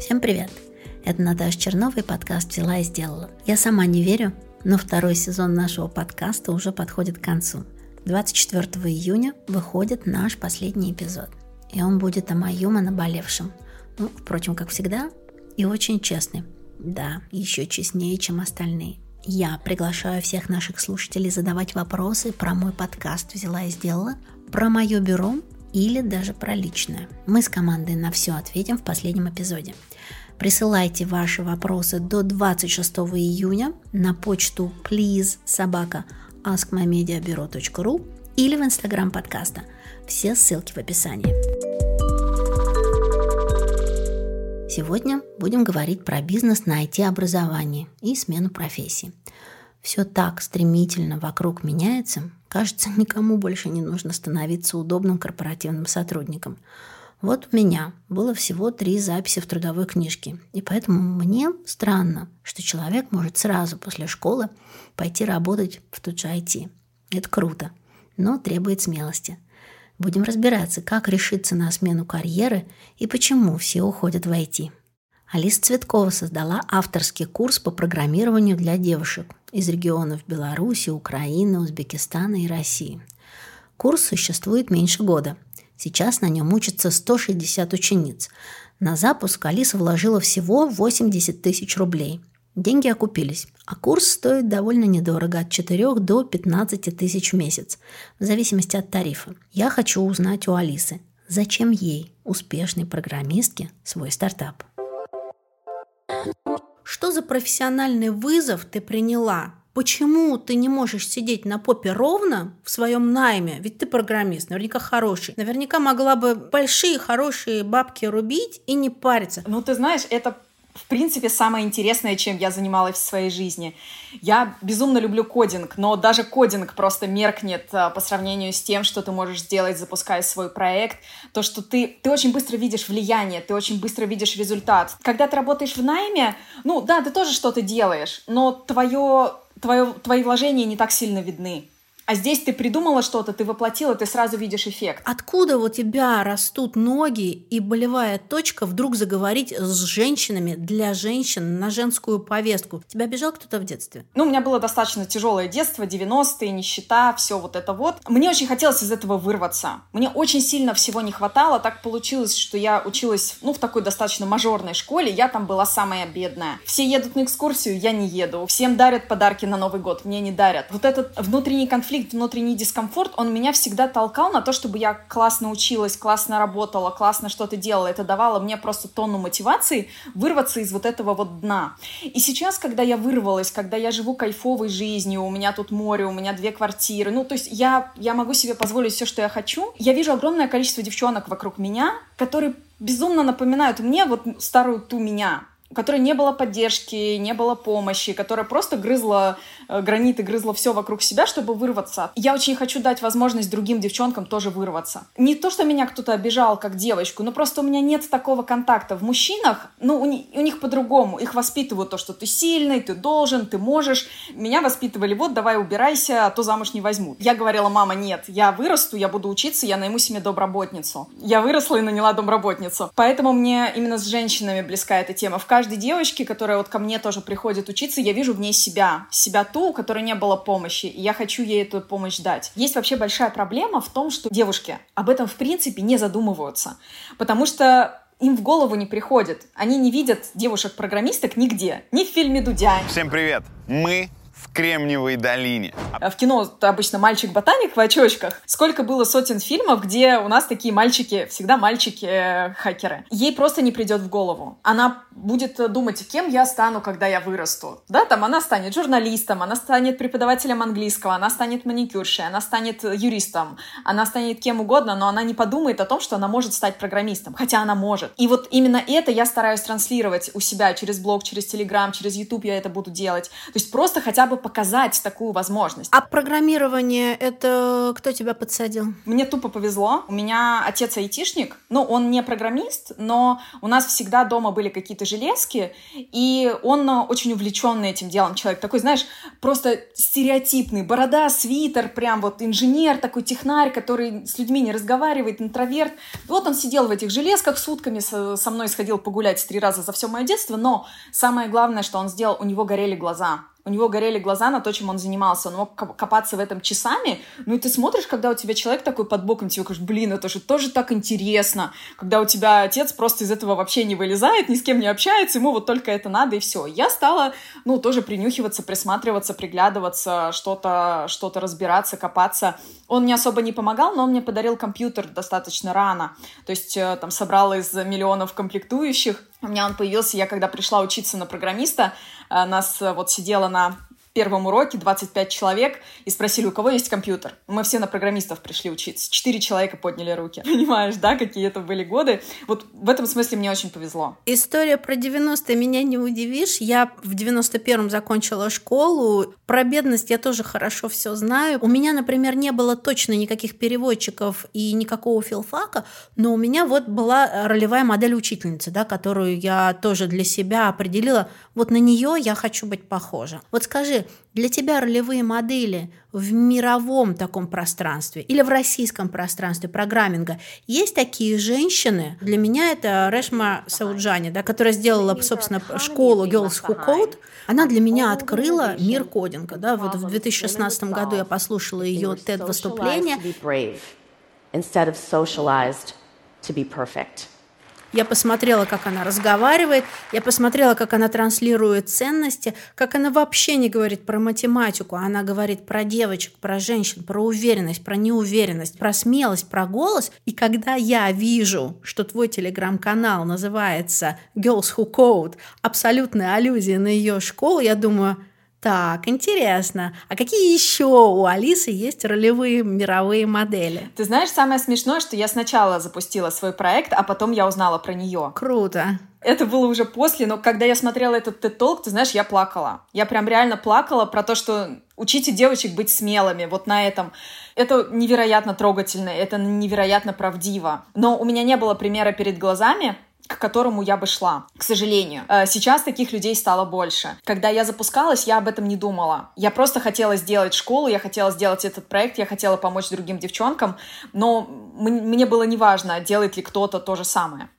Всем привет! Это Наташа Чернова и подкаст «Взяла и сделала». Я сама не верю, но второй сезон нашего подкаста уже подходит к концу. 24 июня выходит наш последний эпизод. И он будет о моем о наболевшем. Ну, впрочем, как всегда, и очень честный. Да, еще честнее, чем остальные. Я приглашаю всех наших слушателей задавать вопросы про мой подкаст «Взяла и сделала», про мое бюро или даже про личное. Мы с командой на все ответим в последнем эпизоде. Присылайте ваши вопросы до 26 июня на почту please собака askmymediaburo.ru или в инстаграм подкаста. Все ссылки в описании. Сегодня будем говорить про бизнес на IT-образовании и смену профессии. Все так стремительно вокруг меняется, кажется, никому больше не нужно становиться удобным корпоративным сотрудником – вот у меня было всего три записи в трудовой книжке, и поэтому мне странно, что человек может сразу после школы пойти работать в тот же IT. Это круто, но требует смелости. Будем разбираться, как решиться на смену карьеры и почему все уходят в IT. Алиса Цветкова создала авторский курс по программированию для девушек из регионов Беларуси, Украины, Узбекистана и России. Курс существует меньше года – Сейчас на нем учатся 160 учениц. На запуск Алиса вложила всего 80 тысяч рублей. Деньги окупились, а курс стоит довольно недорого, от 4 до 15 тысяч в месяц, в зависимости от тарифа. Я хочу узнать у Алисы, зачем ей, успешной программистке, свой стартап. Что за профессиональный вызов ты приняла Почему ты не можешь сидеть на попе ровно в своем найме? Ведь ты программист, наверняка хороший. Наверняка могла бы большие хорошие бабки рубить и не париться. Ну, ты знаешь, это в принципе, самое интересное, чем я занималась в своей жизни. Я безумно люблю кодинг, но даже кодинг просто меркнет а, по сравнению с тем, что ты можешь сделать, запуская свой проект. То, что ты, ты очень быстро видишь влияние, ты очень быстро видишь результат. Когда ты работаешь в найме, ну да, ты тоже что-то делаешь, но твое, твое, твои вложения не так сильно видны. А здесь ты придумала что-то, ты воплотила, ты сразу видишь эффект. Откуда у тебя растут ноги и болевая точка вдруг заговорить с женщинами для женщин на женскую повестку? Тебя обижал кто-то в детстве? Ну, у меня было достаточно тяжелое детство, 90-е, нищета, все вот это вот. Мне очень хотелось из этого вырваться. Мне очень сильно всего не хватало. Так получилось, что я училась, ну, в такой достаточно мажорной школе. Я там была самая бедная. Все едут на экскурсию, я не еду. Всем дарят подарки на Новый год, мне не дарят. Вот этот внутренний конфликт конфликт, внутренний дискомфорт, он меня всегда толкал на то, чтобы я классно училась, классно работала, классно что-то делала. Это давало мне просто тонну мотивации вырваться из вот этого вот дна. И сейчас, когда я вырвалась, когда я живу кайфовой жизнью, у меня тут море, у меня две квартиры, ну, то есть я, я могу себе позволить все, что я хочу, я вижу огромное количество девчонок вокруг меня, которые безумно напоминают мне вот старую ту меня, у которой не было поддержки, не было помощи, которая просто грызла граниты, грызла все вокруг себя, чтобы вырваться. Я очень хочу дать возможность другим девчонкам тоже вырваться. Не то, что меня кто-то обижал как девочку, но просто у меня нет такого контакта. В мужчинах, ну, у, них, у них по-другому. Их воспитывают то, что ты сильный, ты должен, ты можешь. Меня воспитывали, вот, давай убирайся, а то замуж не возьмут. Я говорила, мама, нет, я вырасту, я буду учиться, я найму себе домработницу. Я выросла и наняла домработницу. Поэтому мне именно с женщинами близка эта тема. В каждой девочке, которая вот ко мне тоже приходит учиться, я вижу в ней себя. Себя ту, у которой не было помощи, и я хочу ей эту помощь дать. Есть вообще большая проблема в том, что девушки об этом в принципе не задумываются, потому что им в голову не приходит. Они не видят девушек-программисток нигде. Ни в фильме Дудя. Всем привет! Мы в Кремниевой долине. А в кино обычно мальчик-ботаник в очочках. Сколько было сотен фильмов, где у нас такие мальчики, всегда мальчики-хакеры. Ей просто не придет в голову. Она будет думать, кем я стану, когда я вырасту. Да, там она станет журналистом, она станет преподавателем английского, она станет маникюршей, она станет юристом, она станет кем угодно, но она не подумает о том, что она может стать программистом, хотя она может. И вот именно это я стараюсь транслировать у себя через блог, через телеграм, через YouTube я это буду делать. То есть просто хотя бы показать такую возможность. А программирование — это кто тебя подсадил? Мне тупо повезло. У меня отец айтишник, ну, он не программист, но у нас всегда дома были какие-то железки, и он очень увлеченный этим делом человек. Такой, знаешь, просто стереотипный, борода, свитер, прям вот инженер, такой технарь, который с людьми не разговаривает, интроверт. Вот он сидел в этих железках сутками, со мной сходил погулять три раза за все мое детство, но самое главное, что он сделал, у него горели глаза у него горели глаза на то, чем он занимался, он мог копаться в этом часами, ну и ты смотришь, когда у тебя человек такой под боком, тебе кажется, блин, это же тоже так интересно, когда у тебя отец просто из этого вообще не вылезает, ни с кем не общается, ему вот только это надо, и все. Я стала, ну, тоже принюхиваться, присматриваться, приглядываться, что-то что разбираться, копаться. Он мне особо не помогал, но он мне подарил компьютер достаточно рано, то есть э, там собрал из миллионов комплектующих, у меня он появился, я когда пришла учиться на программиста, нас э, вот сидела на первом уроке 25 человек и спросили, у кого есть компьютер. Мы все на программистов пришли учиться. Четыре человека подняли руки. Понимаешь, да, какие это были годы? Вот в этом смысле мне очень повезло. История про 90-е меня не удивишь. Я в 91-м закончила школу. Про бедность я тоже хорошо все знаю. У меня, например, не было точно никаких переводчиков и никакого филфака, но у меня вот была ролевая модель учительницы, да, которую я тоже для себя определила. Вот на нее я хочу быть похожа. Вот скажи, для тебя ролевые модели в мировом таком пространстве или в российском пространстве программинга есть такие женщины? Для меня это Решма Сауджани, да, которая сделала, собственно, школу Girls Who Code. Она для меня открыла мир кодинга. Да. Вот в 2016 году я послушала ее TED-выступление. Instead of socialized to be perfect. Я посмотрела, как она разговаривает, я посмотрела, как она транслирует ценности, как она вообще не говорит про математику, она говорит про девочек, про женщин, про уверенность, про неуверенность, про смелость, про голос. И когда я вижу, что твой телеграм-канал называется Girls Who Code, абсолютная аллюзия на ее школу, я думаю, так, интересно. А какие еще у Алисы есть ролевые мировые модели? Ты знаешь, самое смешное, что я сначала запустила свой проект, а потом я узнала про нее. Круто. Это было уже после, но когда я смотрела этот TED-толк, ты знаешь, я плакала. Я прям реально плакала про то, что учите девочек быть смелыми вот на этом. Это невероятно трогательно, это невероятно правдиво. Но у меня не было примера перед глазами, к которому я бы шла, к сожалению. Э, сейчас таких людей стало больше. Когда я запускалась, я об этом не думала. Я просто хотела сделать школу, я хотела сделать этот проект, я хотела помочь другим девчонкам, но мне было неважно, делает ли кто-то то же самое.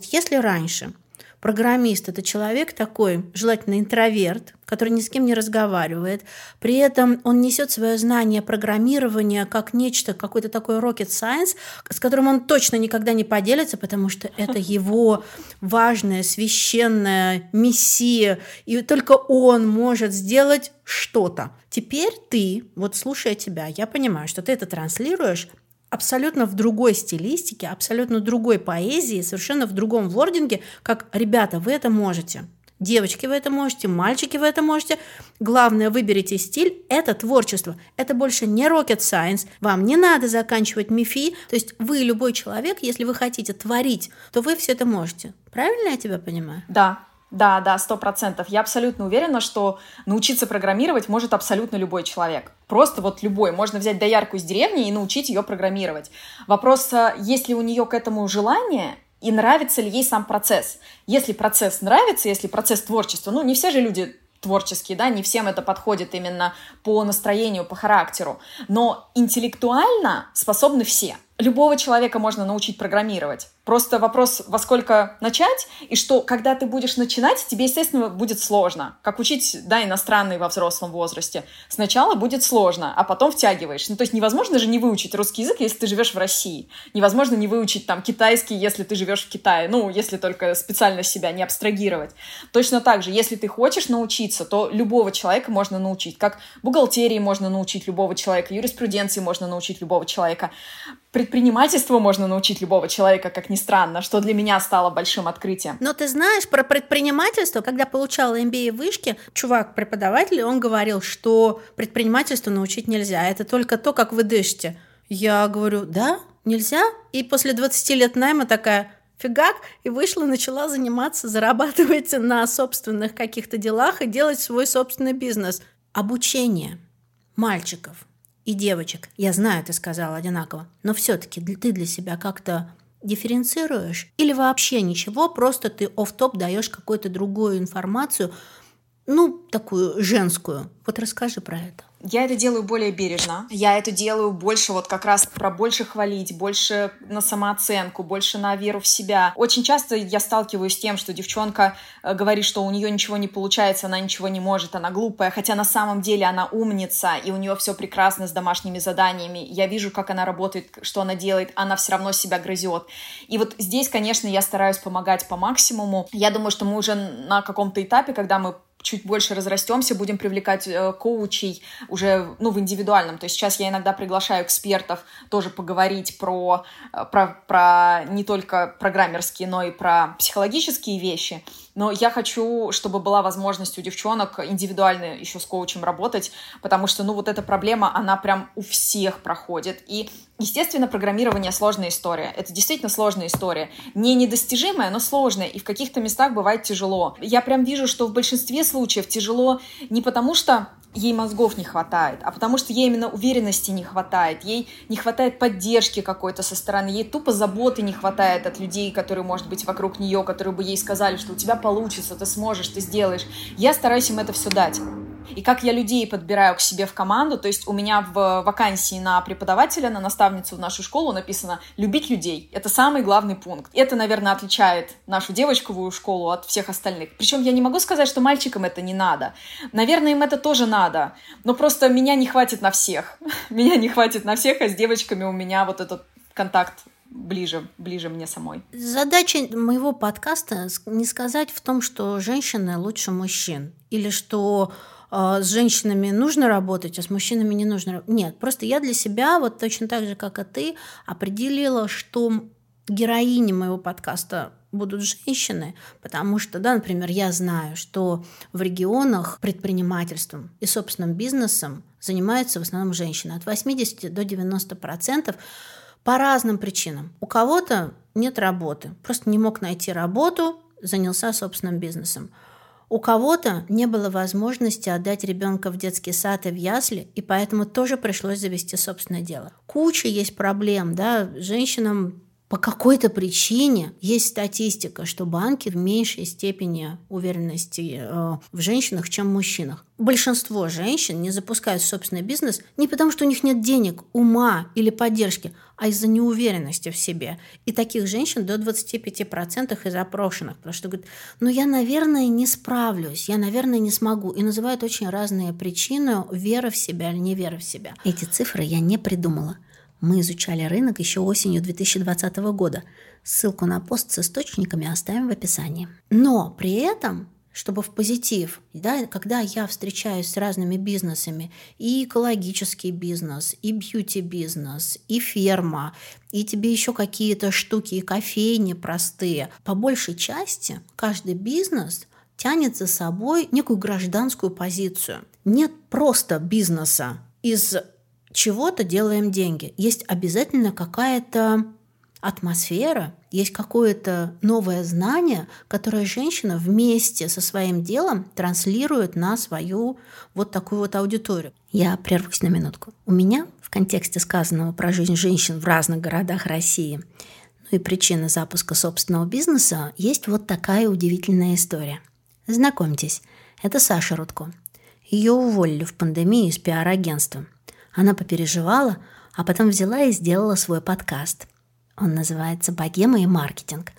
Если раньше Программист – это человек такой, желательно интроверт, который ни с кем не разговаривает. При этом он несет свое знание программирования как нечто, какой-то такой rocket science, с которым он точно никогда не поделится, потому что это его важная, священная миссия, и только он может сделать что-то. Теперь ты, вот слушая тебя, я понимаю, что ты это транслируешь абсолютно в другой стилистике, абсолютно другой поэзии, совершенно в другом вординге, как «ребята, вы это можете». Девочки, вы это можете, мальчики, вы это можете. Главное, выберите стиль. Это творчество. Это больше не rocket science. Вам не надо заканчивать МИФИ. То есть вы, любой человек, если вы хотите творить, то вы все это можете. Правильно я тебя понимаю? Да, да, да, сто процентов. Я абсолютно уверена, что научиться программировать может абсолютно любой человек. Просто вот любой. Можно взять доярку из деревни и научить ее программировать. Вопрос, а есть ли у нее к этому желание и нравится ли ей сам процесс. Если процесс нравится, если процесс творчества, ну, не все же люди творческие, да, не всем это подходит именно по настроению, по характеру, но интеллектуально способны все. Любого человека можно научить программировать. Просто вопрос, во сколько начать, и что, когда ты будешь начинать, тебе, естественно, будет сложно. Как учить, да, иностранный во взрослом возрасте. Сначала будет сложно, а потом втягиваешь. Ну, то есть невозможно же не выучить русский язык, если ты живешь в России. Невозможно не выучить там китайский, если ты живешь в Китае. Ну, если только специально себя не абстрагировать. Точно так же, если ты хочешь научиться, то любого человека можно научить. Как бухгалтерии можно научить любого человека, юриспруденции можно научить любого человека предпринимательству можно научить любого человека, как ни странно, что для меня стало большим открытием. Но ты знаешь, про предпринимательство, когда получала MBA в вышке, чувак-преподаватель, он говорил, что предпринимательству научить нельзя, это только то, как вы дышите. Я говорю, да, нельзя? И после 20 лет найма такая, фигак, и вышла, начала заниматься, зарабатывать на собственных каких-то делах и делать свой собственный бизнес. Обучение мальчиков и девочек, я знаю, ты сказала одинаково, но все-таки ты для себя как-то дифференцируешь или вообще ничего, просто ты оф топ даешь какую-то другую информацию, ну, такую женскую. Вот расскажи про это. Я это делаю более бережно. Я это делаю больше вот как раз про больше хвалить, больше на самооценку, больше на веру в себя. Очень часто я сталкиваюсь с тем, что девчонка э, говорит, что у нее ничего не получается, она ничего не может, она глупая, хотя на самом деле она умница, и у нее все прекрасно с домашними заданиями. Я вижу, как она работает, что она делает, она все равно себя грызет. И вот здесь, конечно, я стараюсь помогать по максимуму. Я думаю, что мы уже на каком-то этапе, когда мы чуть больше разрастемся, будем привлекать э, коучей уже ну, в индивидуальном. То есть сейчас я иногда приглашаю экспертов тоже поговорить про, э, про, про не только программерские, но и про психологические вещи. Но я хочу, чтобы была возможность у девчонок индивидуально еще с коучем работать, потому что, ну, вот эта проблема, она прям у всех проходит. И, естественно, программирование сложная история. Это действительно сложная история. Не недостижимая, но сложная. И в каких-то местах бывает тяжело. Я прям вижу, что в большинстве случаев тяжело не потому, что ей мозгов не хватает, а потому что ей именно уверенности не хватает, ей не хватает поддержки какой-то со стороны, ей тупо заботы не хватает от людей, которые, может быть, вокруг нее, которые бы ей сказали, что у тебя получится, ты сможешь, ты сделаешь. Я стараюсь им это все дать и как я людей подбираю к себе в команду. То есть у меня в вакансии на преподавателя, на наставницу в нашу школу написано «любить людей». Это самый главный пункт. Это, наверное, отличает нашу девочковую школу от всех остальных. Причем я не могу сказать, что мальчикам это не надо. Наверное, им это тоже надо. Но просто меня не хватит на всех. Меня не хватит на всех, а с девочками у меня вот этот контакт ближе, ближе мне самой. Задача моего подкаста не сказать в том, что женщины лучше мужчин, или что а, с женщинами нужно работать, а с мужчинами не нужно. Нет, просто я для себя, вот точно так же, как и ты, определила, что героини моего подкаста будут женщины, потому что, да, например, я знаю, что в регионах предпринимательством и собственным бизнесом занимаются в основном женщины от 80 до 90 процентов по разным причинам. У кого-то нет работы, просто не мог найти работу, занялся собственным бизнесом. У кого-то не было возможности отдать ребенка в детский сад и в ясли, и поэтому тоже пришлось завести собственное дело. Куча есть проблем, да, женщинам по какой-то причине есть статистика, что банки в меньшей степени уверенности э, в женщинах, чем в мужчинах. Большинство женщин не запускают собственный бизнес не потому, что у них нет денег, ума или поддержки, а из-за неуверенности в себе. И таких женщин до 25% из опрошенных, потому что говорят, ну я, наверное, не справлюсь, я, наверное, не смогу. И называют очень разные причины веры в себя или невера в себя. Эти цифры я не придумала. Мы изучали рынок еще осенью 2020 года. Ссылку на пост с источниками оставим в описании. Но при этом чтобы в позитив, да, когда я встречаюсь с разными бизнесами, и экологический бизнес, и бьюти-бизнес, и ферма, и тебе еще какие-то штуки, и кофейни простые, по большей части каждый бизнес тянет за собой некую гражданскую позицию. Нет просто бизнеса из чего-то делаем деньги. Есть обязательно какая-то атмосфера, есть какое-то новое знание, которое женщина вместе со своим делом транслирует на свою вот такую вот аудиторию. Я прервусь на минутку. У меня в контексте сказанного про жизнь женщин в разных городах России, ну и причины запуска собственного бизнеса, есть вот такая удивительная история. Знакомьтесь, это Саша Рудко. Ее уволили в пандемии из пиар-агентства – она попереживала, а потом взяла и сделала свой подкаст. Он называется «Богема и маркетинг».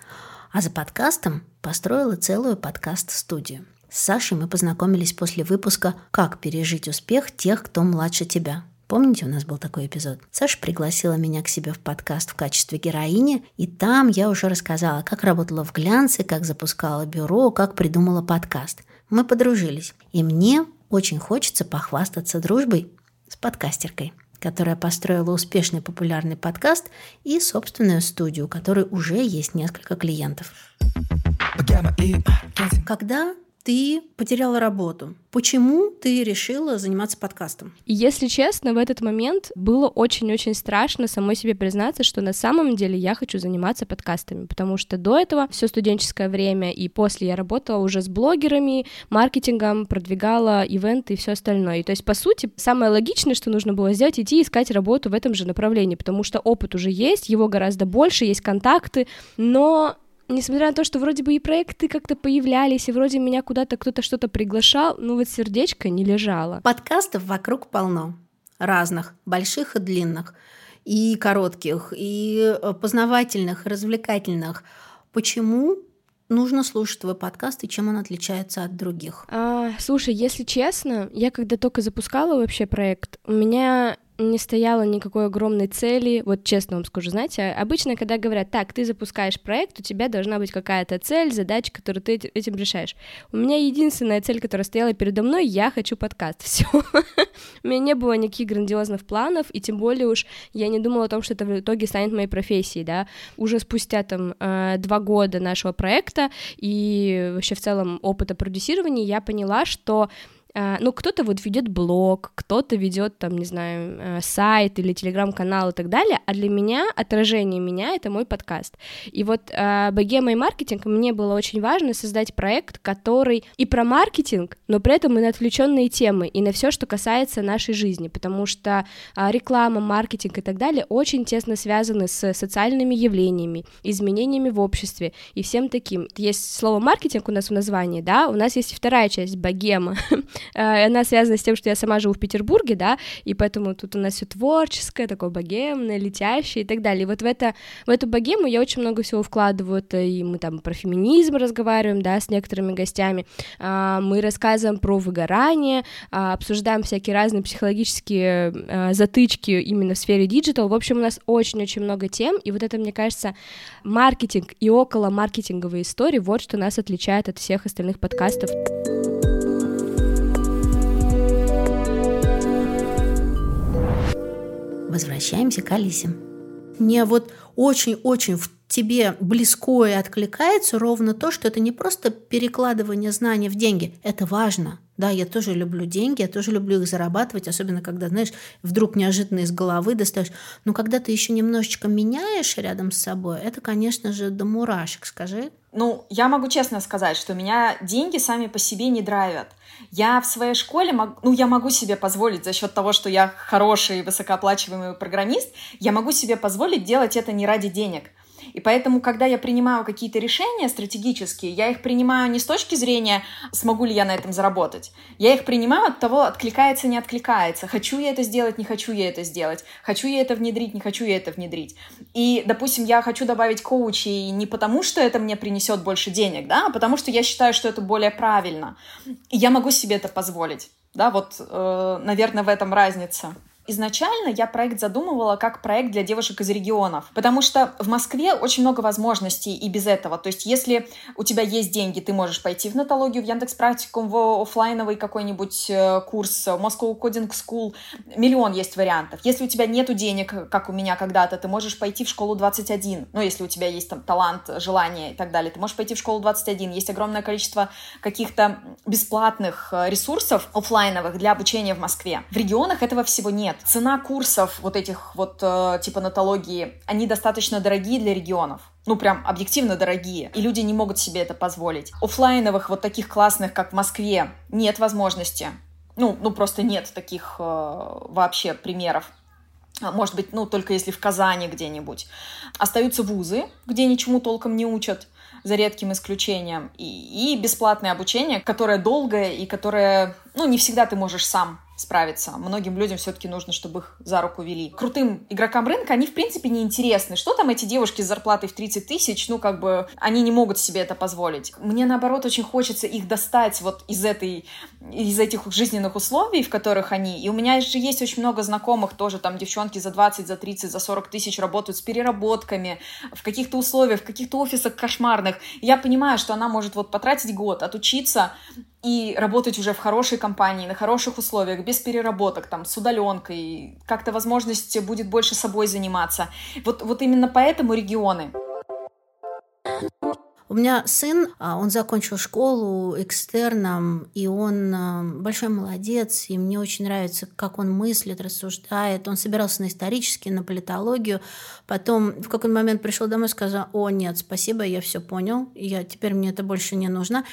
А за подкастом построила целую подкаст-студию. С Сашей мы познакомились после выпуска «Как пережить успех тех, кто младше тебя». Помните, у нас был такой эпизод? Саша пригласила меня к себе в подкаст в качестве героини, и там я уже рассказала, как работала в глянце, как запускала бюро, как придумала подкаст. Мы подружились, и мне очень хочется похвастаться дружбой с подкастеркой, которая построила успешный популярный подкаст и собственную студию, у которой уже есть несколько клиентов. Когда ты потеряла работу. Почему ты решила заниматься подкастом? Если честно, в этот момент было очень-очень страшно самой себе признаться, что на самом деле я хочу заниматься подкастами, потому что до этого все студенческое время и после я работала уже с блогерами, маркетингом, продвигала ивенты и все остальное. И то есть, по сути, самое логичное, что нужно было сделать, идти искать работу в этом же направлении, потому что опыт уже есть, его гораздо больше, есть контакты, но несмотря на то, что вроде бы и проекты как-то появлялись, и вроде меня куда-то кто-то что-то приглашал, ну вот сердечко не лежало. Подкастов вокруг полно. Разных, больших и длинных, и коротких, и э, познавательных, и развлекательных. Почему нужно слушать твой подкаст и чем он отличается от других? А, слушай, если честно, я когда только запускала вообще проект, у меня не стояло никакой огромной цели, вот честно вам скажу, знаете, обычно, когда говорят, так, ты запускаешь проект, у тебя должна быть какая-то цель, задача, которую ты этим решаешь. У меня единственная цель, которая стояла передо мной, я хочу подкаст, все. У меня не было никаких грандиозных планов, и тем более уж я не думала о том, что это в итоге станет моей профессией, да. Уже спустя там э, два года нашего проекта и вообще в целом опыта продюсирования я поняла, что ну, кто-то вот ведет блог, кто-то ведет там, не знаю, э, сайт или телеграм-канал и так далее, а для меня отражение меня — это мой подкаст. И вот э, богема и маркетинг мне было очень важно создать проект, который и про маркетинг, но при этом и на отвлеченные темы, и на все, что касается нашей жизни, потому что э, реклама, маркетинг и так далее очень тесно связаны с социальными явлениями, изменениями в обществе и всем таким. Есть слово маркетинг у нас в названии, да, у нас есть вторая часть богема, Э, она связана с тем, что я сама живу в Петербурге, да, и поэтому тут у нас все творческое, такое богемное, летящее и так далее. И вот в, это, в эту богему я очень много всего вкладываю, и мы там про феминизм разговариваем, да, с некоторыми гостями, а, мы рассказываем про выгорание, а, обсуждаем всякие разные психологические э, затычки именно в сфере digital. В общем, у нас очень-очень много тем, и вот это, мне кажется, маркетинг и около маркетинговые истории, вот что нас отличает от всех остальных подкастов. Возвращаемся к Алисе. Мне вот очень-очень в тебе близко и откликается ровно то, что это не просто перекладывание знаний в деньги. Это важно. Да, я тоже люблю деньги, я тоже люблю их зарабатывать, особенно когда, знаешь, вдруг неожиданно из головы достаешь. Но когда ты еще немножечко меняешь рядом с собой, это, конечно же, до мурашек, скажи. Ну, я могу честно сказать, что меня деньги сами по себе не драйвят. Я в своей школе, ну, я могу себе позволить за счет того, что я хороший высокооплачиваемый программист, я могу себе позволить делать это не ради денег. И поэтому, когда я принимаю какие-то решения стратегические, я их принимаю не с точки зрения, смогу ли я на этом заработать. Я их принимаю от того, откликается, не откликается. Хочу я это сделать, не хочу я это сделать. Хочу я это внедрить, не хочу я это внедрить. И, допустим, я хочу добавить коучей не потому, что это мне принесет больше денег, да, а потому что я считаю, что это более правильно. И я могу себе это позволить. Да, вот, э, наверное, в этом разница. Изначально я проект задумывала как проект для девушек из регионов, потому что в Москве очень много возможностей и без этого. То есть если у тебя есть деньги, ты можешь пойти в нотологию, в Яндекс Практикум, в офлайновый какой-нибудь э, курс, в Moscow Coding School. Миллион есть вариантов. Если у тебя нету денег, как у меня когда-то, ты можешь пойти в школу 21. Ну, если у тебя есть там талант, желание и так далее, ты можешь пойти в школу 21. Есть огромное количество каких-то бесплатных э, ресурсов офлайновых для обучения в Москве. В регионах этого всего нет. Цена курсов вот этих вот э, типа нотологии, они достаточно дорогие для регионов ну, прям объективно дорогие, и люди не могут себе это позволить. Оффлайновых вот таких классных, как в Москве, нет возможности. Ну, ну просто нет таких э, вообще примеров. А, может быть, ну, только если в Казани где-нибудь. Остаются вузы, где ничему толком не учат, за редким исключением. И, и бесплатное обучение, которое долгое и которое, ну, не всегда ты можешь сам справиться. Многим людям все-таки нужно, чтобы их за руку вели. Крутым игрокам рынка они, в принципе, не интересны. Что там эти девушки с зарплатой в 30 тысяч, ну, как бы, они не могут себе это позволить. Мне, наоборот, очень хочется их достать вот из этой, из этих жизненных условий, в которых они. И у меня же есть очень много знакомых тоже, там, девчонки за 20, за 30, за 40 тысяч работают с переработками, в каких-то условиях, в каких-то офисах кошмарных. Я понимаю, что она может вот потратить год, отучиться, и работать уже в хорошей компании, на хороших условиях, без переработок, там, с удаленкой, как-то возможность будет больше собой заниматься. Вот, вот именно поэтому регионы. У меня сын, а, он закончил школу экстерном, и он а, большой молодец, и мне очень нравится, как он мыслит, рассуждает. Он собирался на исторический, на политологию. Потом в какой-то момент пришел домой и сказал, о, нет, спасибо, я все понял, я, теперь мне это больше не нужно.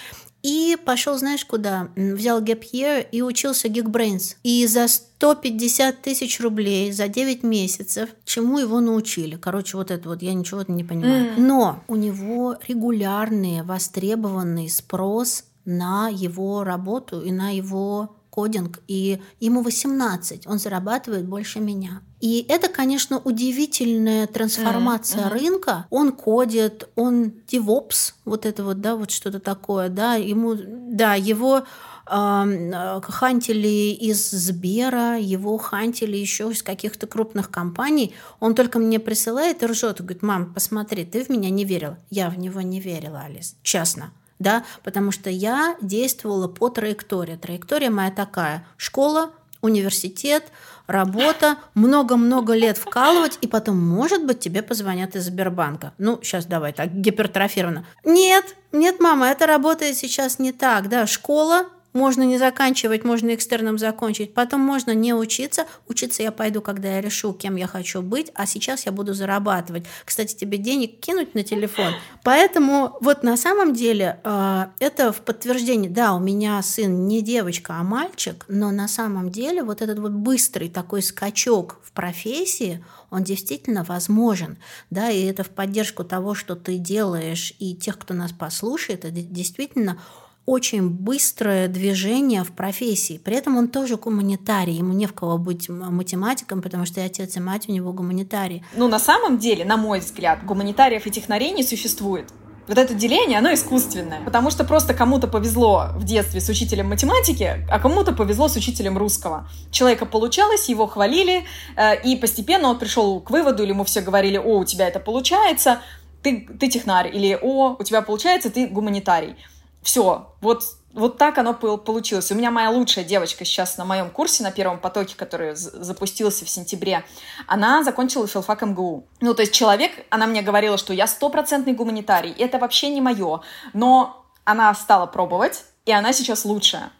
И пошел, знаешь, куда? Взял Gap Year и учился Geekbrains. И за 150 тысяч рублей за 9 месяцев чему его научили? Короче, вот это вот я ничего не понимаю. Mm. Но у него регулярный, востребованный спрос на его работу и на его кодинг, и ему 18, он зарабатывает больше меня. И это, конечно, удивительная трансформация mm-hmm. рынка. Он кодит, он DevOps, вот это вот, да, вот что-то такое, да, ему, да, его э, хантили из Сбера, его хантили еще из каких-то крупных компаний. Он только мне присылает и ржет, и говорит, мам, посмотри, ты в меня не верила. Я в него не верила, Алис, честно да, потому что я действовала по траектории. Траектория моя такая. Школа, университет, работа, много-много лет вкалывать, и потом, может быть, тебе позвонят из Сбербанка. Ну, сейчас давай так, гипертрофированно. Нет, нет, мама, это работает сейчас не так, да, школа, можно не заканчивать, можно экстерном закончить. Потом можно не учиться. Учиться я пойду, когда я решу, кем я хочу быть, а сейчас я буду зарабатывать. Кстати, тебе денег кинуть на телефон. Поэтому вот на самом деле э, это в подтверждение. Да, у меня сын не девочка, а мальчик, но на самом деле вот этот вот быстрый такой скачок в профессии, он действительно возможен, да, и это в поддержку того, что ты делаешь, и тех, кто нас послушает, это действительно очень быстрое движение в профессии. При этом он тоже гуманитарий. Ему не в кого быть математиком, потому что и отец, и мать у него гуманитарии. Ну, на самом деле, на мой взгляд, гуманитариев и технарей не существует. Вот это деление, оно искусственное. Потому что просто кому-то повезло в детстве с учителем математики, а кому-то повезло с учителем русского. Человека получалось, его хвалили, э, и постепенно он пришел к выводу, или ему все говорили, о, у тебя это получается, ты, ты технарь, или о, у тебя получается, ты гуманитарий. Все, вот, вот так оно получилось. У меня моя лучшая девочка сейчас на моем курсе, на первом потоке, который запустился в сентябре, она закончила филфак МГУ. Ну, то есть человек, она мне говорила, что я стопроцентный гуманитарий, это вообще не мое, но она стала пробовать, и она сейчас лучшая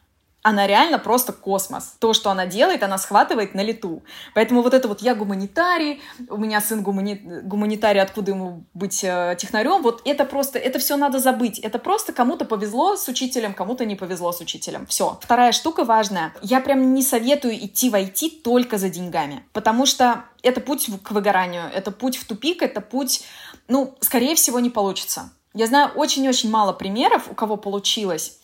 она реально просто космос. То, что она делает, она схватывает на лету. Поэтому вот это вот я гуманитарий, у меня сын гумани... гуманитарий, откуда ему быть э, технарем, вот это просто, это все надо забыть. Это просто кому-то повезло с учителем, кому-то не повезло с учителем. Все. Вторая штука важная. Я прям не советую идти в IT только за деньгами, потому что это путь к выгоранию, это путь в тупик, это путь, ну, скорее всего, не получится. Я знаю очень-очень мало примеров, у кого получилось,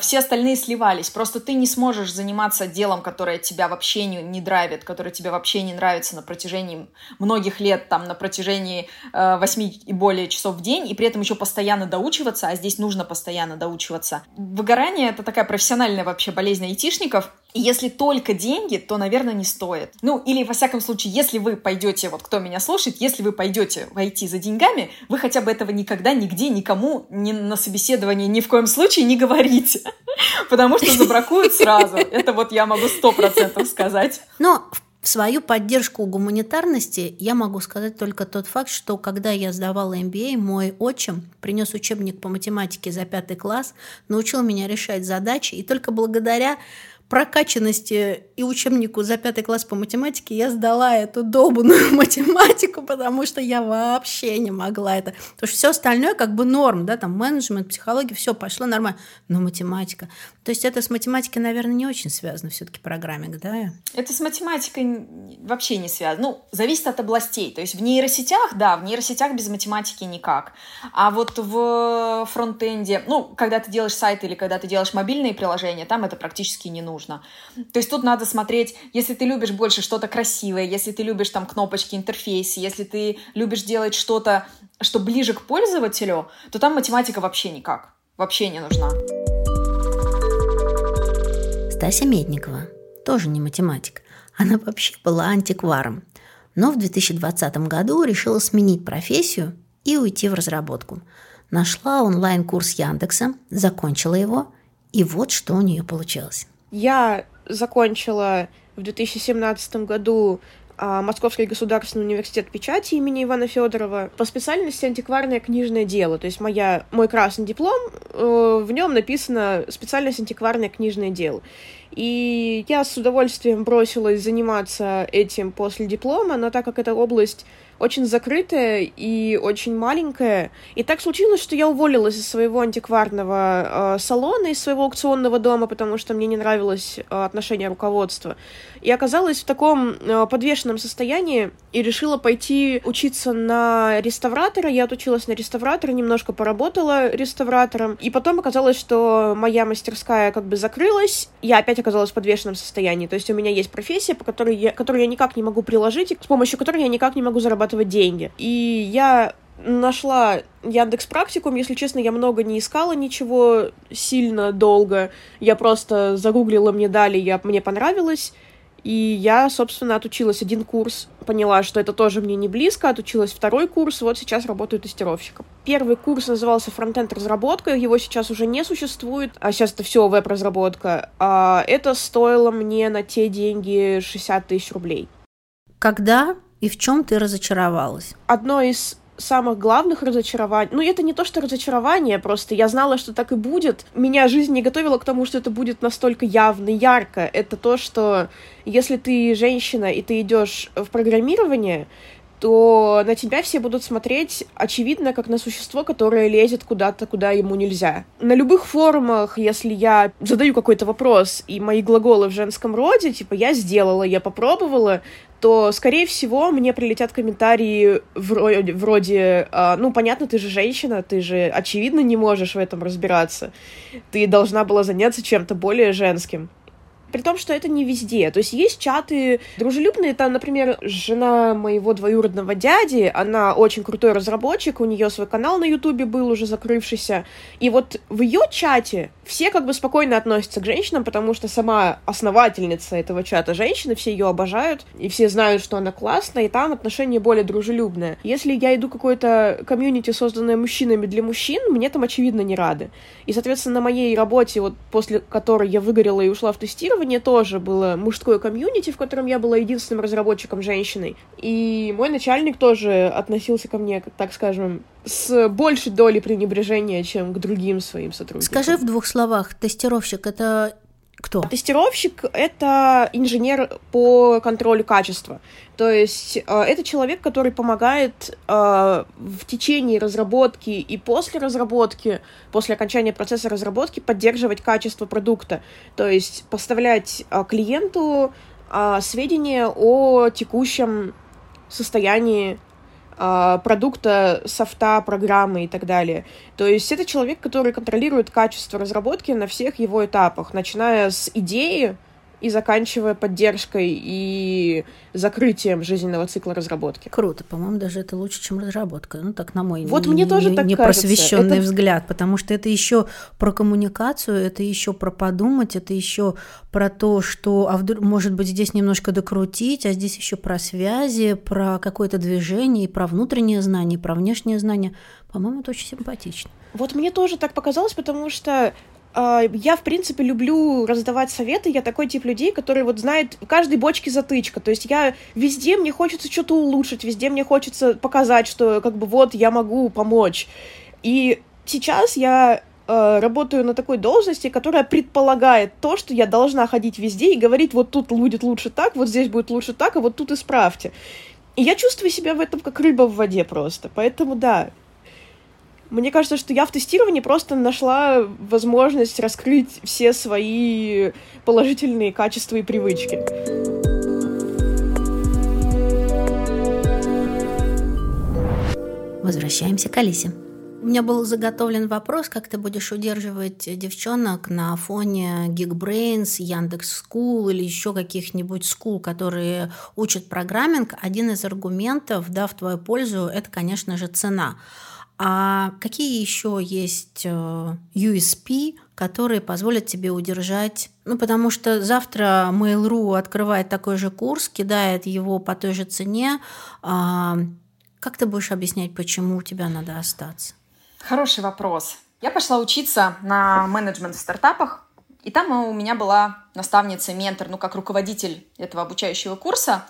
все остальные сливались. Просто ты не сможешь заниматься делом, которое тебя вообще не, не драйвит, которое тебе вообще не нравится на протяжении многих лет, там, на протяжении э, 8 и более часов в день, и при этом еще постоянно доучиваться, а здесь нужно постоянно доучиваться. Выгорание — это такая профессиональная вообще болезнь айтишников, и если только деньги, то, наверное, не стоит. Ну, или, во всяком случае, если вы пойдете, вот кто меня слушает, если вы пойдете войти за деньгами, вы хотя бы этого никогда, нигде, никому, ни на собеседовании ни в коем случае не говорите. Потому что забракуют сразу. Это вот я могу сто процентов сказать. Но в свою поддержку гуманитарности я могу сказать только тот факт, что когда я сдавала MBA, мой отчим принес учебник по математике за пятый класс, научил меня решать задачи, и только благодаря прокачанности и учебнику за пятый класс по математике я сдала эту долбанную математику, потому что я вообще не могла это. Потому что все остальное как бы норм, да, там менеджмент, психология, все пошло нормально. Но математика. То есть это с математикой, наверное, не очень связано все-таки программинг, да? Это с математикой вообще не связано. Ну, зависит от областей. То есть в нейросетях, да, в нейросетях без математики никак. А вот в фронтенде, ну, когда ты делаешь сайт или когда ты делаешь мобильные приложения, там это практически не нужно нужно. То есть тут надо смотреть, если ты любишь больше что-то красивое, если ты любишь там кнопочки, интерфейс, если ты любишь делать что-то, что ближе к пользователю, то там математика вообще никак, вообще не нужна. Стася Медникова, тоже не математик. Она вообще была антикваром, но в 2020 году решила сменить профессию и уйти в разработку. Нашла онлайн-курс Яндекса, закончила его, и вот что у нее получилось. Я закончила в 2017 году а, Московский государственный университет печати имени Ивана Федорова. По специальности антикварное книжное дело. То есть моя, мой красный диплом, э, в нем написано специальность антикварное книжное дело. И я с удовольствием бросилась заниматься этим после диплома, но так как эта область очень закрытая и очень маленькая. И так случилось, что я уволилась из своего антикварного э, салона, из своего аукционного дома, потому что мне не нравилось э, отношение руководства. И оказалась в таком э, подвешенном состоянии и решила пойти учиться на реставратора. Я отучилась на реставратора, немножко поработала реставратором. И потом оказалось, что моя мастерская как бы закрылась. Я опять оказалась в подвешенном состоянии. То есть у меня есть профессия, по которой я, которую я никак не могу приложить, с помощью которой я никак не могу зарабатывать деньги. И я нашла Яндекс Практикум. Если честно, я много не искала ничего сильно долго. Я просто загуглила, мне дали, я, мне понравилось. И я, собственно, отучилась один курс, поняла, что это тоже мне не близко, отучилась второй курс, вот сейчас работаю тестировщиком. Первый курс назывался фронтенд разработка, его сейчас уже не существует, а сейчас это все веб-разработка. А это стоило мне на те деньги 60 тысяч рублей. Когда и в чем ты разочаровалась? Одно из самых главных разочарований. Ну, это не то, что разочарование, просто я знала, что так и будет. Меня жизнь не готовила к тому, что это будет настолько явно, ярко. Это то, что если ты женщина и ты идешь в программирование, то на тебя все будут смотреть, очевидно, как на существо, которое лезет куда-то, куда ему нельзя. На любых форумах, если я задаю какой-то вопрос, и мои глаголы в женском роде, типа «я сделала», «я попробовала», то, скорее всего, мне прилетят комментарии вроде, вроде а, «ну, понятно, ты же женщина, ты же, очевидно, не можешь в этом разбираться, ты должна была заняться чем-то более женским». При том, что это не везде. То есть есть чаты дружелюбные. Там, например, жена моего двоюродного дяди, она очень крутой разработчик, у нее свой канал на Ютубе был уже закрывшийся. И вот в ее чате все как бы спокойно относятся к женщинам, потому что сама основательница этого чата женщины, все ее обожают, и все знают, что она классная, и там отношение более дружелюбное. Если я иду какое-то комьюнити, созданное мужчинами для мужчин, мне там, очевидно, не рады. И, соответственно, на моей работе, вот после которой я выгорела и ушла в тестирование, тестирования тоже было мужское комьюнити, в котором я была единственным разработчиком женщиной. И мой начальник тоже относился ко мне, так скажем, с большей долей пренебрежения, чем к другим своим сотрудникам. Скажи в двух словах, тестировщик это кто? Тестировщик — это инженер по контролю качества. То есть э, это человек, который помогает э, в течение разработки и после разработки, после окончания процесса разработки поддерживать качество продукта. То есть поставлять э, клиенту сведения о текущем состоянии продукта, софта, программы и так далее. То есть это человек, который контролирует качество разработки на всех его этапах, начиная с идеи, и заканчивая поддержкой и закрытием жизненного цикла разработки. Круто, по-моему, даже это лучше, чем разработка. Ну так на мой вот не, мне тоже не, так непросвещенный это... взгляд, потому что это еще про коммуникацию, это еще про подумать, это еще про то, что, а вдруг, может быть, здесь немножко докрутить, а здесь еще про связи, про какое-то движение, и про внутреннее знание, и про внешнее знание. По-моему, это очень симпатично. Вот мне тоже так показалось, потому что я, в принципе, люблю раздавать советы. Я такой тип людей, который вот знает в каждой бочке затычка. То есть я везде мне хочется что-то улучшить, везде мне хочется показать, что как бы вот я могу помочь. И сейчас я э, работаю на такой должности, которая предполагает то, что я должна ходить везде и говорить, вот тут будет лучше так, вот здесь будет лучше так, а вот тут исправьте. И я чувствую себя в этом как рыба в воде просто. Поэтому да, мне кажется, что я в тестировании просто нашла возможность раскрыть все свои положительные качества и привычки. Возвращаемся к Алисе. У меня был заготовлен вопрос, как ты будешь удерживать девчонок на фоне Geekbrains, Яндекс School или еще каких-нибудь скул, которые учат программинг. Один из аргументов, да, в твою пользу, это, конечно же, цена. А какие еще есть э, USP, которые позволят тебе удержать? Ну, потому что завтра Mail.ru открывает такой же курс, кидает его по той же цене. А, как ты будешь объяснять, почему у тебя надо остаться? Хороший вопрос. Я пошла учиться на менеджмент в стартапах, И там у меня была наставница, ментор, ну, как руководитель этого обучающего курса,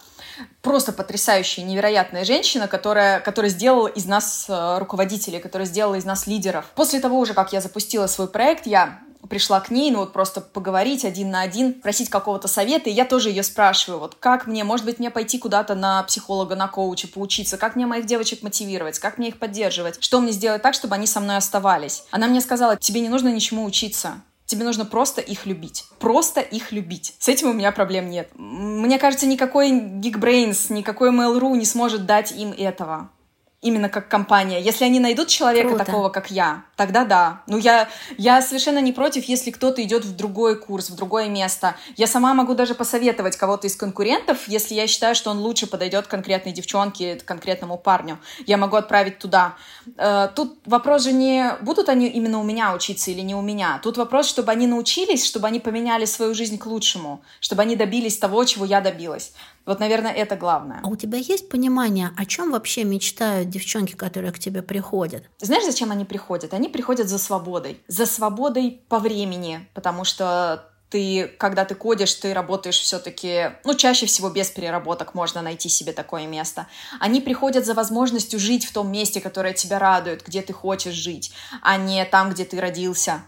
просто потрясающая, невероятная женщина, которая, которая сделала из нас э, руководителей, которая сделала из нас лидеров. После того уже, как я запустила свой проект, я пришла к ней, ну вот просто поговорить один на один, просить какого-то совета, и я тоже ее спрашиваю, вот как мне, может быть, мне пойти куда-то на психолога, на коуча поучиться, как мне моих девочек мотивировать, как мне их поддерживать, что мне сделать так, чтобы они со мной оставались. Она мне сказала, тебе не нужно ничему учиться, Тебе нужно просто их любить. Просто их любить. С этим у меня проблем нет. Мне кажется, никакой Geekbrains, никакой Mail.ru не сможет дать им этого именно как компания. Если они найдут человека Круто. такого, как я, тогда да. Ну, я, я совершенно не против, если кто-то идет в другой курс, в другое место. Я сама могу даже посоветовать кого-то из конкурентов, если я считаю, что он лучше подойдет конкретной девчонке, конкретному парню. Я могу отправить туда. Э, тут вопрос же не, будут они именно у меня учиться или не у меня. Тут вопрос, чтобы они научились, чтобы они поменяли свою жизнь к лучшему, чтобы они добились того, чего я добилась. Вот, наверное, это главное. А у тебя есть понимание, о чем вообще мечтают девчонки, которые к тебе приходят? Знаешь, зачем они приходят? Они приходят за свободой. За свободой по времени, потому что ты, когда ты кодишь, ты работаешь все-таки, ну, чаще всего без переработок можно найти себе такое место. Они приходят за возможностью жить в том месте, которое тебя радует, где ты хочешь жить, а не там, где ты родился.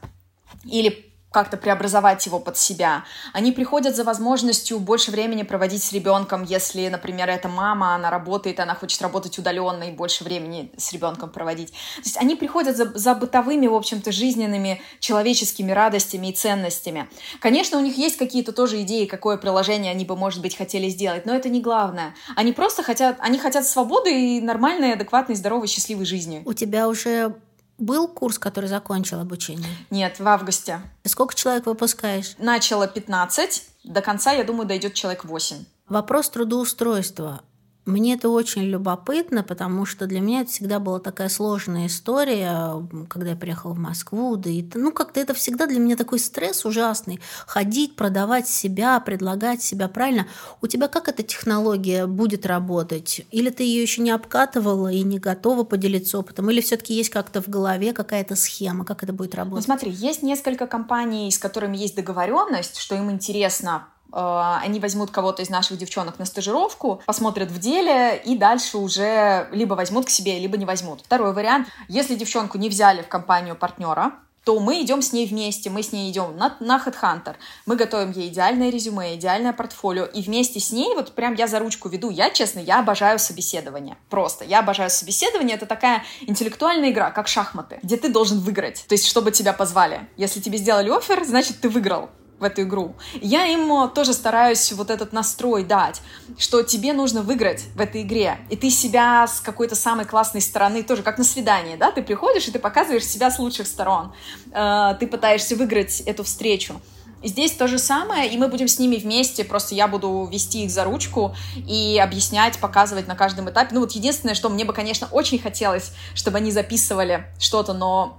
Или как-то преобразовать его под себя. Они приходят за возможностью больше времени проводить с ребенком, если, например, это мама, она работает, она хочет работать удаленно и больше времени с ребенком проводить. То есть они приходят за, за бытовыми, в общем-то, жизненными человеческими радостями и ценностями. Конечно, у них есть какие-то тоже идеи, какое приложение они бы, может быть, хотели сделать, но это не главное. Они просто хотят, они хотят свободы и нормальной, адекватной, здоровой, счастливой жизни. У тебя уже был курс, который закончил обучение? Нет, в августе. Сколько человек выпускаешь? Начало 15, до конца, я думаю, дойдет человек 8. Вопрос трудоустройства. Мне это очень любопытно, потому что для меня это всегда была такая сложная история, когда я приехала в Москву, да и ну как-то это всегда для меня такой стресс ужасный. Ходить, продавать себя, предлагать себя правильно. У тебя как эта технология будет работать? Или ты ее еще не обкатывала и не готова поделиться опытом? Или все-таки есть как-то в голове какая-то схема, как это будет работать? Ну смотри, есть несколько компаний, с которыми есть договоренность, что им интересно они возьмут кого-то из наших девчонок на стажировку, посмотрят в деле и дальше уже либо возьмут к себе, либо не возьмут. Второй вариант, если девчонку не взяли в компанию партнера, то мы идем с ней вместе, мы с ней идем на, на HeadHunter, мы готовим ей идеальное резюме, идеальное портфолио, и вместе с ней, вот прям я за ручку веду, я, честно, я обожаю собеседование, просто, я обожаю собеседование, это такая интеллектуальная игра, как шахматы, где ты должен выиграть, то есть, чтобы тебя позвали. Если тебе сделали офер, значит, ты выиграл, в эту игру. Я им э, тоже стараюсь вот этот настрой дать, что тебе нужно выиграть в этой игре, и ты себя с какой-то самой классной стороны, тоже как на свидание, да, ты приходишь и ты показываешь себя с лучших сторон, э, ты пытаешься выиграть эту встречу. Здесь то же самое, и мы будем с ними вместе, просто я буду вести их за ручку и объяснять, показывать на каждом этапе. Ну вот единственное, что мне бы, конечно, очень хотелось, чтобы они записывали что-то, но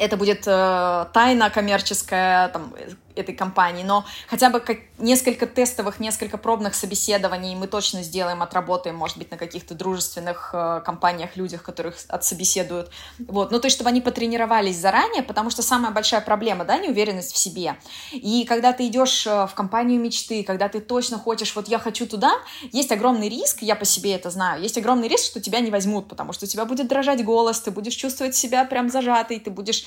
это будет э, тайна коммерческая, там, этой компании, но хотя бы как несколько тестовых, несколько пробных собеседований мы точно сделаем, отработаем, может быть, на каких-то дружественных э, компаниях, людях, которых отсобеседуют. Вот. Ну, то есть, чтобы они потренировались заранее, потому что самая большая проблема, да, неуверенность в себе. И когда ты идешь э, в компанию мечты, когда ты точно хочешь, вот я хочу туда, есть огромный риск, я по себе это знаю, есть огромный риск, что тебя не возьмут, потому что у тебя будет дрожать голос, ты будешь чувствовать себя прям зажатый, ты будешь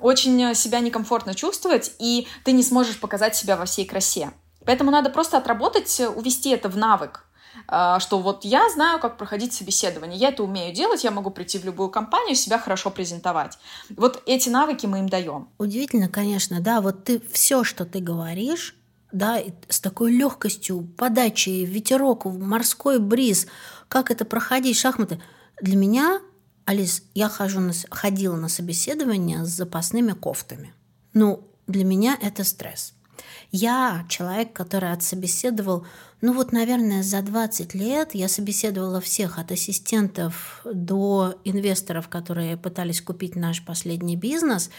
очень э, себя некомфортно чувствовать, и ты не сможешь показать себя во всей красе. Поэтому надо просто отработать, э, увести это в навык, э, что вот я знаю, как проходить собеседование, я это умею делать, я могу прийти в любую компанию, себя хорошо презентовать. Вот эти навыки мы им даем. Удивительно, конечно, да, вот ты все, что ты говоришь, да, с такой легкостью, подачей, ветерок, морской бриз, как это проходить, шахматы. Для меня Алис, я хожу на, ходила на собеседование с запасными кофтами. Ну, для меня это стресс. Я человек, который отсобеседовал, ну вот, наверное, за 20 лет я собеседовала всех от ассистентов до инвесторов, которые пытались купить наш последний бизнес.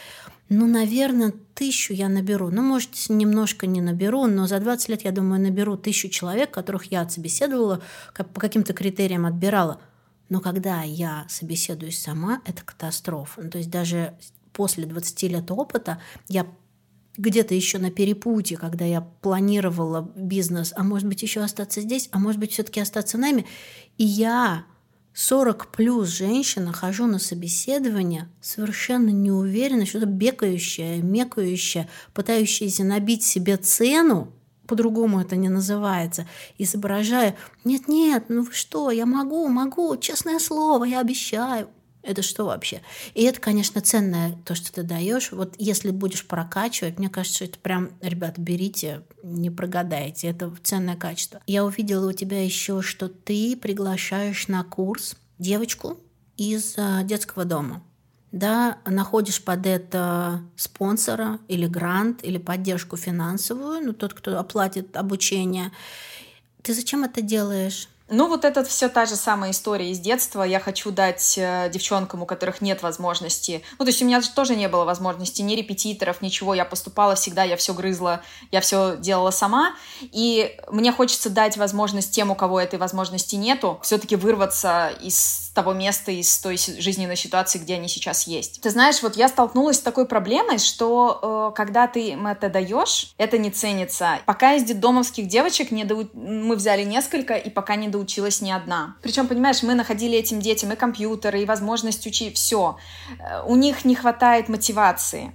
Ну, наверное, тысячу я наберу. Ну, может, немножко не наберу, но за 20 лет, я думаю, наберу тысячу человек, которых я отсобеседовала, по каким-то критериям отбирала. Но когда я собеседуюсь сама, это катастрофа. Ну, то есть даже после 20 лет опыта я где-то еще на перепутье, когда я планировала бизнес, а может быть еще остаться здесь, а может быть все-таки остаться в найме. И я 40 плюс женщина, хожу на собеседование, совершенно не уверена, что-то бегающая, мекающая, пытающаяся набить себе цену, по-другому это не называется, изображая, нет-нет, ну вы что, я могу, могу, честное слово, я обещаю. Это что вообще? И это, конечно, ценное то, что ты даешь. Вот если будешь прокачивать, мне кажется, это прям, ребят, берите, не прогадаете. Это ценное качество. Я увидела у тебя еще, что ты приглашаешь на курс девочку из э, детского дома. Да, находишь под это спонсора или грант, или поддержку финансовую, ну, тот, кто оплатит обучение. Ты зачем это делаешь? Ну, вот это все та же самая история из детства. Я хочу дать э, девчонкам, у которых нет возможности. Ну, то есть у меня тоже не было возможности ни репетиторов, ничего. Я поступала всегда, я все грызла, я все делала сама. И мне хочется дать возможность тем, у кого этой возможности нету, все-таки вырваться из того места, из той жизненной ситуации, где они сейчас есть. Ты знаешь, вот я столкнулась с такой проблемой, что э, когда ты им это даешь, это не ценится. Пока из детдомовских девочек не до... мы взяли несколько, и пока не до училась не одна. Причем, понимаешь, мы находили этим детям и компьютеры, и возможность учить все. Э, у них не хватает мотивации,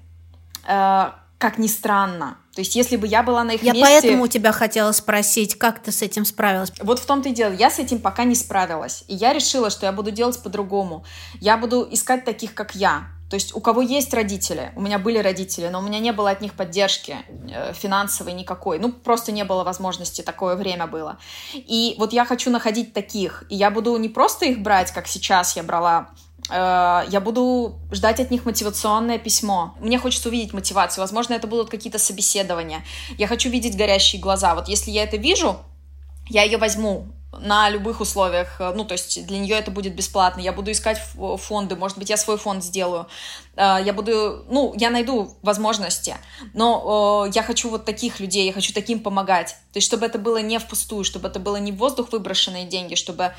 э, как ни странно. То есть, если бы я была на их я месте... Я поэтому у тебя хотела спросить, как ты с этим справилась? Вот в том-то и дело. Я с этим пока не справилась. И я решила, что я буду делать по-другому. Я буду искать таких, как я. То есть у кого есть родители, у меня были родители, но у меня не было от них поддержки э, финансовой никакой. Ну, просто не было возможности, такое время было. И вот я хочу находить таких. И я буду не просто их брать, как сейчас я брала я буду ждать от них мотивационное письмо. Мне хочется увидеть мотивацию. Возможно, это будут какие-то собеседования. Я хочу видеть горящие глаза. Вот если я это вижу, я ее возьму на любых условиях, э, ну, то есть для нее это будет бесплатно, я буду искать фонды, может быть, я свой фонд сделаю, э, я буду, ну, я найду возможности, но э, я хочу вот таких людей, я хочу таким помогать, то есть чтобы это было не впустую, чтобы это было не в воздух выброшенные деньги, чтобы,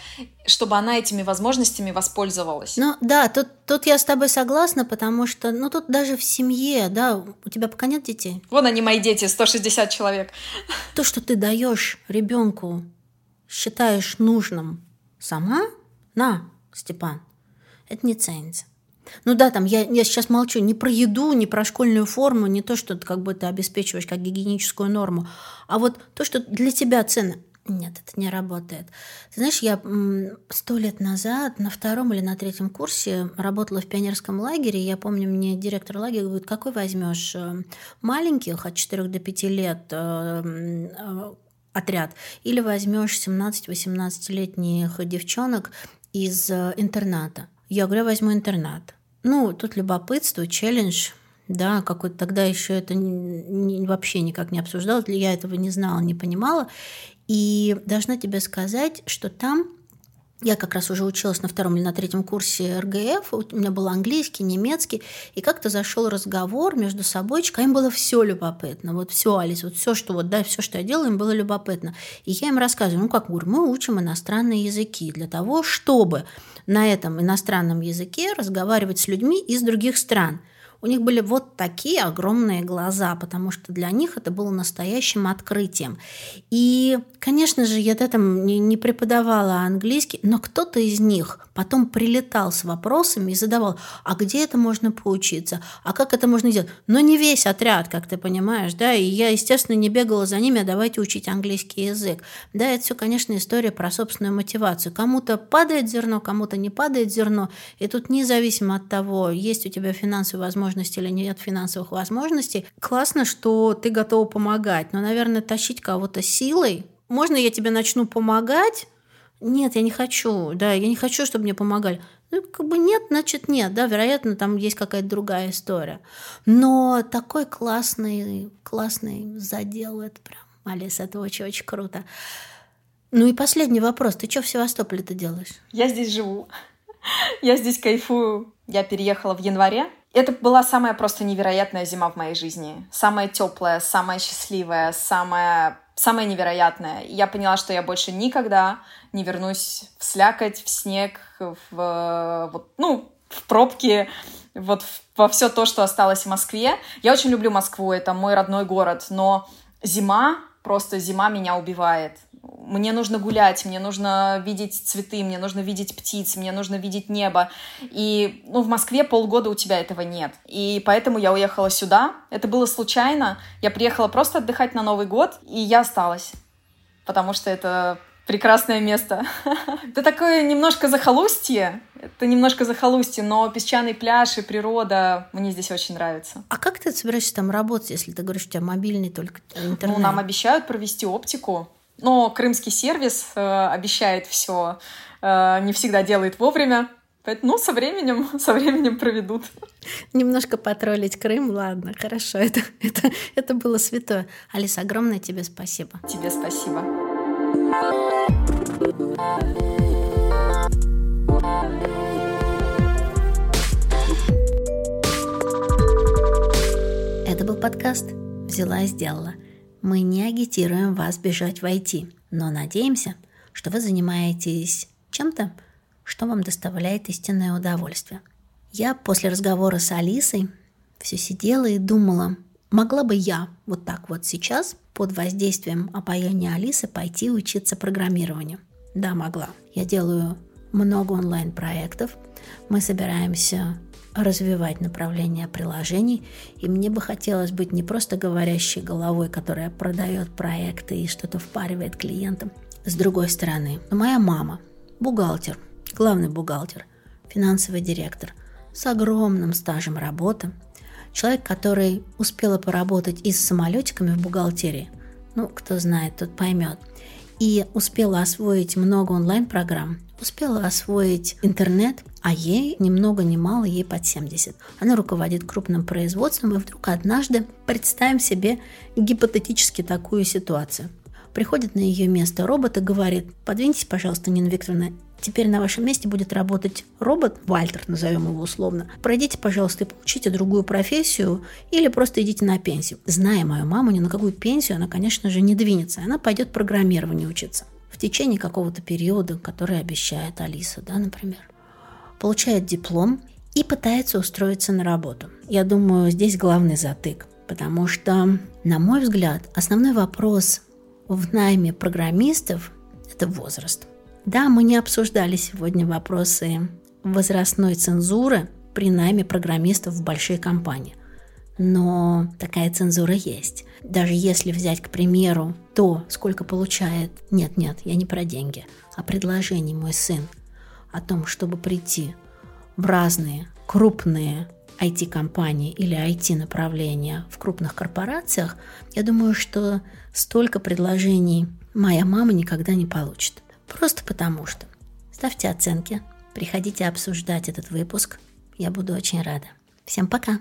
чтобы она этими возможностями воспользовалась. Ну, да, тут, тут я с тобой согласна, потому что, ну, тут даже в семье, да, у тебя пока нет детей. Вон они, мои дети, 160 человек. То, что ты даешь ребенку считаешь нужным сама, на, Степан, это не ценится. Ну да, там я, я сейчас молчу не про еду, не про школьную форму, не то, что ты как бы ты обеспечиваешь как гигиеническую норму, а вот то, что для тебя ценно. Нет, это не работает. Ты знаешь, я сто лет назад на втором или на третьем курсе работала в пионерском лагере. Я помню, мне директор лагеря говорит, какой возьмешь э, маленьких от 4 до 5 лет э, э, отряд, или возьмешь 17-18-летних девчонок из э, интерната. Я говорю, я возьму интернат. Ну, тут любопытство, челлендж, да, какой-то тогда еще это не, вообще никак не обсуждалось, я этого не знала, не понимала. И должна тебе сказать, что там я как раз уже училась на втором или на третьем курсе РГФ, у меня был английский, немецкий, и как-то зашел разговор между собой, им было все любопытно, вот все, Алис, вот все, что вот, да, все, что я делала, им было любопытно. И я им рассказываю, ну как, говорю, мы учим иностранные языки для того, чтобы на этом иностранном языке разговаривать с людьми из других стран – у них были вот такие огромные глаза, потому что для них это было настоящим открытием. И, конечно же, я там не, не преподавала английский, но кто-то из них потом прилетал с вопросами и задавал, а где это можно поучиться, а как это можно сделать. Но не весь отряд, как ты понимаешь, да, и я, естественно, не бегала за ними, а давайте учить английский язык. Да, это все, конечно, история про собственную мотивацию. Кому-то падает зерно, кому-то не падает зерно, и тут независимо от того, есть у тебя финансовые возможности или нет финансовых возможностей. Классно, что ты готова помогать, но, наверное, тащить кого-то силой. Можно я тебе начну помогать? Нет, я не хочу, да, я не хочу, чтобы мне помогали. Ну, как бы нет, значит нет, да, вероятно, там есть какая-то другая история. Но такой классный, классный задел, это прям, Алиса, это очень-очень круто. Ну и последний вопрос, ты что в Севастополе ты делаешь? Я здесь живу, я здесь кайфую. Я переехала в январе, это была самая просто невероятная зима в моей жизни. Самая теплая, самая счастливая, самая, самая невероятная. И я поняла, что я больше никогда не вернусь в слякоть, в снег, в, вот, ну, в пробки, вот во все то, что осталось в Москве. Я очень люблю Москву, это мой родной город, но зима, просто зима меня убивает. Мне нужно гулять, мне нужно видеть цветы, мне нужно видеть птиц, мне нужно видеть небо. И ну, в Москве полгода у тебя этого нет. И поэтому я уехала сюда. Это было случайно. Я приехала просто отдыхать на Новый год, и я осталась. Потому что это прекрасное место. Это такое немножко захолустье, это немножко захолустье, но песчаный пляж и природа мне здесь очень нравится. А как ты собираешься там работать, если ты говоришь, у тебя мобильный только интернет? Ну, нам обещают провести оптику, но крымский сервис э, обещает все, э, не всегда делает вовремя. Поэтому, ну, со временем, со временем проведут. Немножко потроллить Крым, ладно, хорошо, это, это, это было святое. Алиса, огромное тебе спасибо. Тебе спасибо. Это был подкаст «Взяла и сделала». Мы не агитируем вас бежать в IT, но надеемся, что вы занимаетесь чем-то, что вам доставляет истинное удовольствие. Я после разговора с Алисой все сидела и думала, могла бы я вот так вот сейчас под воздействием опаяния Алисы пойти учиться программированию. Да, могла. Я делаю много онлайн-проектов. Мы собираемся развивать направление приложений, и мне бы хотелось быть не просто говорящей головой, которая продает проекты и что-то впаривает клиентам. С другой стороны, моя мама, бухгалтер, главный бухгалтер, финансовый директор с огромным стажем работы, человек, который успела поработать и с самолетиками в бухгалтерии, ну, кто знает, тот поймет, и успела освоить много онлайн-программ, успела освоить интернет, а ей ни много ни мало, ей под 70. Она руководит крупным производством, и вдруг однажды представим себе гипотетически такую ситуацию. Приходит на ее место робот и говорит, подвиньтесь, пожалуйста, Нина Викторовна, теперь на вашем месте будет работать робот, Вальтер, назовем его условно. Пройдите, пожалуйста, и получите другую профессию или просто идите на пенсию. Зная мою маму, ни на какую пенсию она, конечно же, не двинется. Она пойдет программированию учиться в течение какого-то периода, который обещает Алиса, да, например. Получает диплом и пытается устроиться на работу. Я думаю, здесь главный затык, потому что, на мой взгляд, основной вопрос в найме программистов – это возраст. Да, мы не обсуждали сегодня вопросы возрастной цензуры при найме программистов в большие компании. Но такая цензура есть. Даже если взять, к примеру, то, сколько получает... Нет, нет, я не про деньги, а предложение мой сын о том, чтобы прийти в разные крупные IT-компании или IT-направления в крупных корпорациях, я думаю, что столько предложений моя мама никогда не получит. Просто потому что. Ставьте оценки, приходите обсуждать этот выпуск. Я буду очень рада. Всем пока!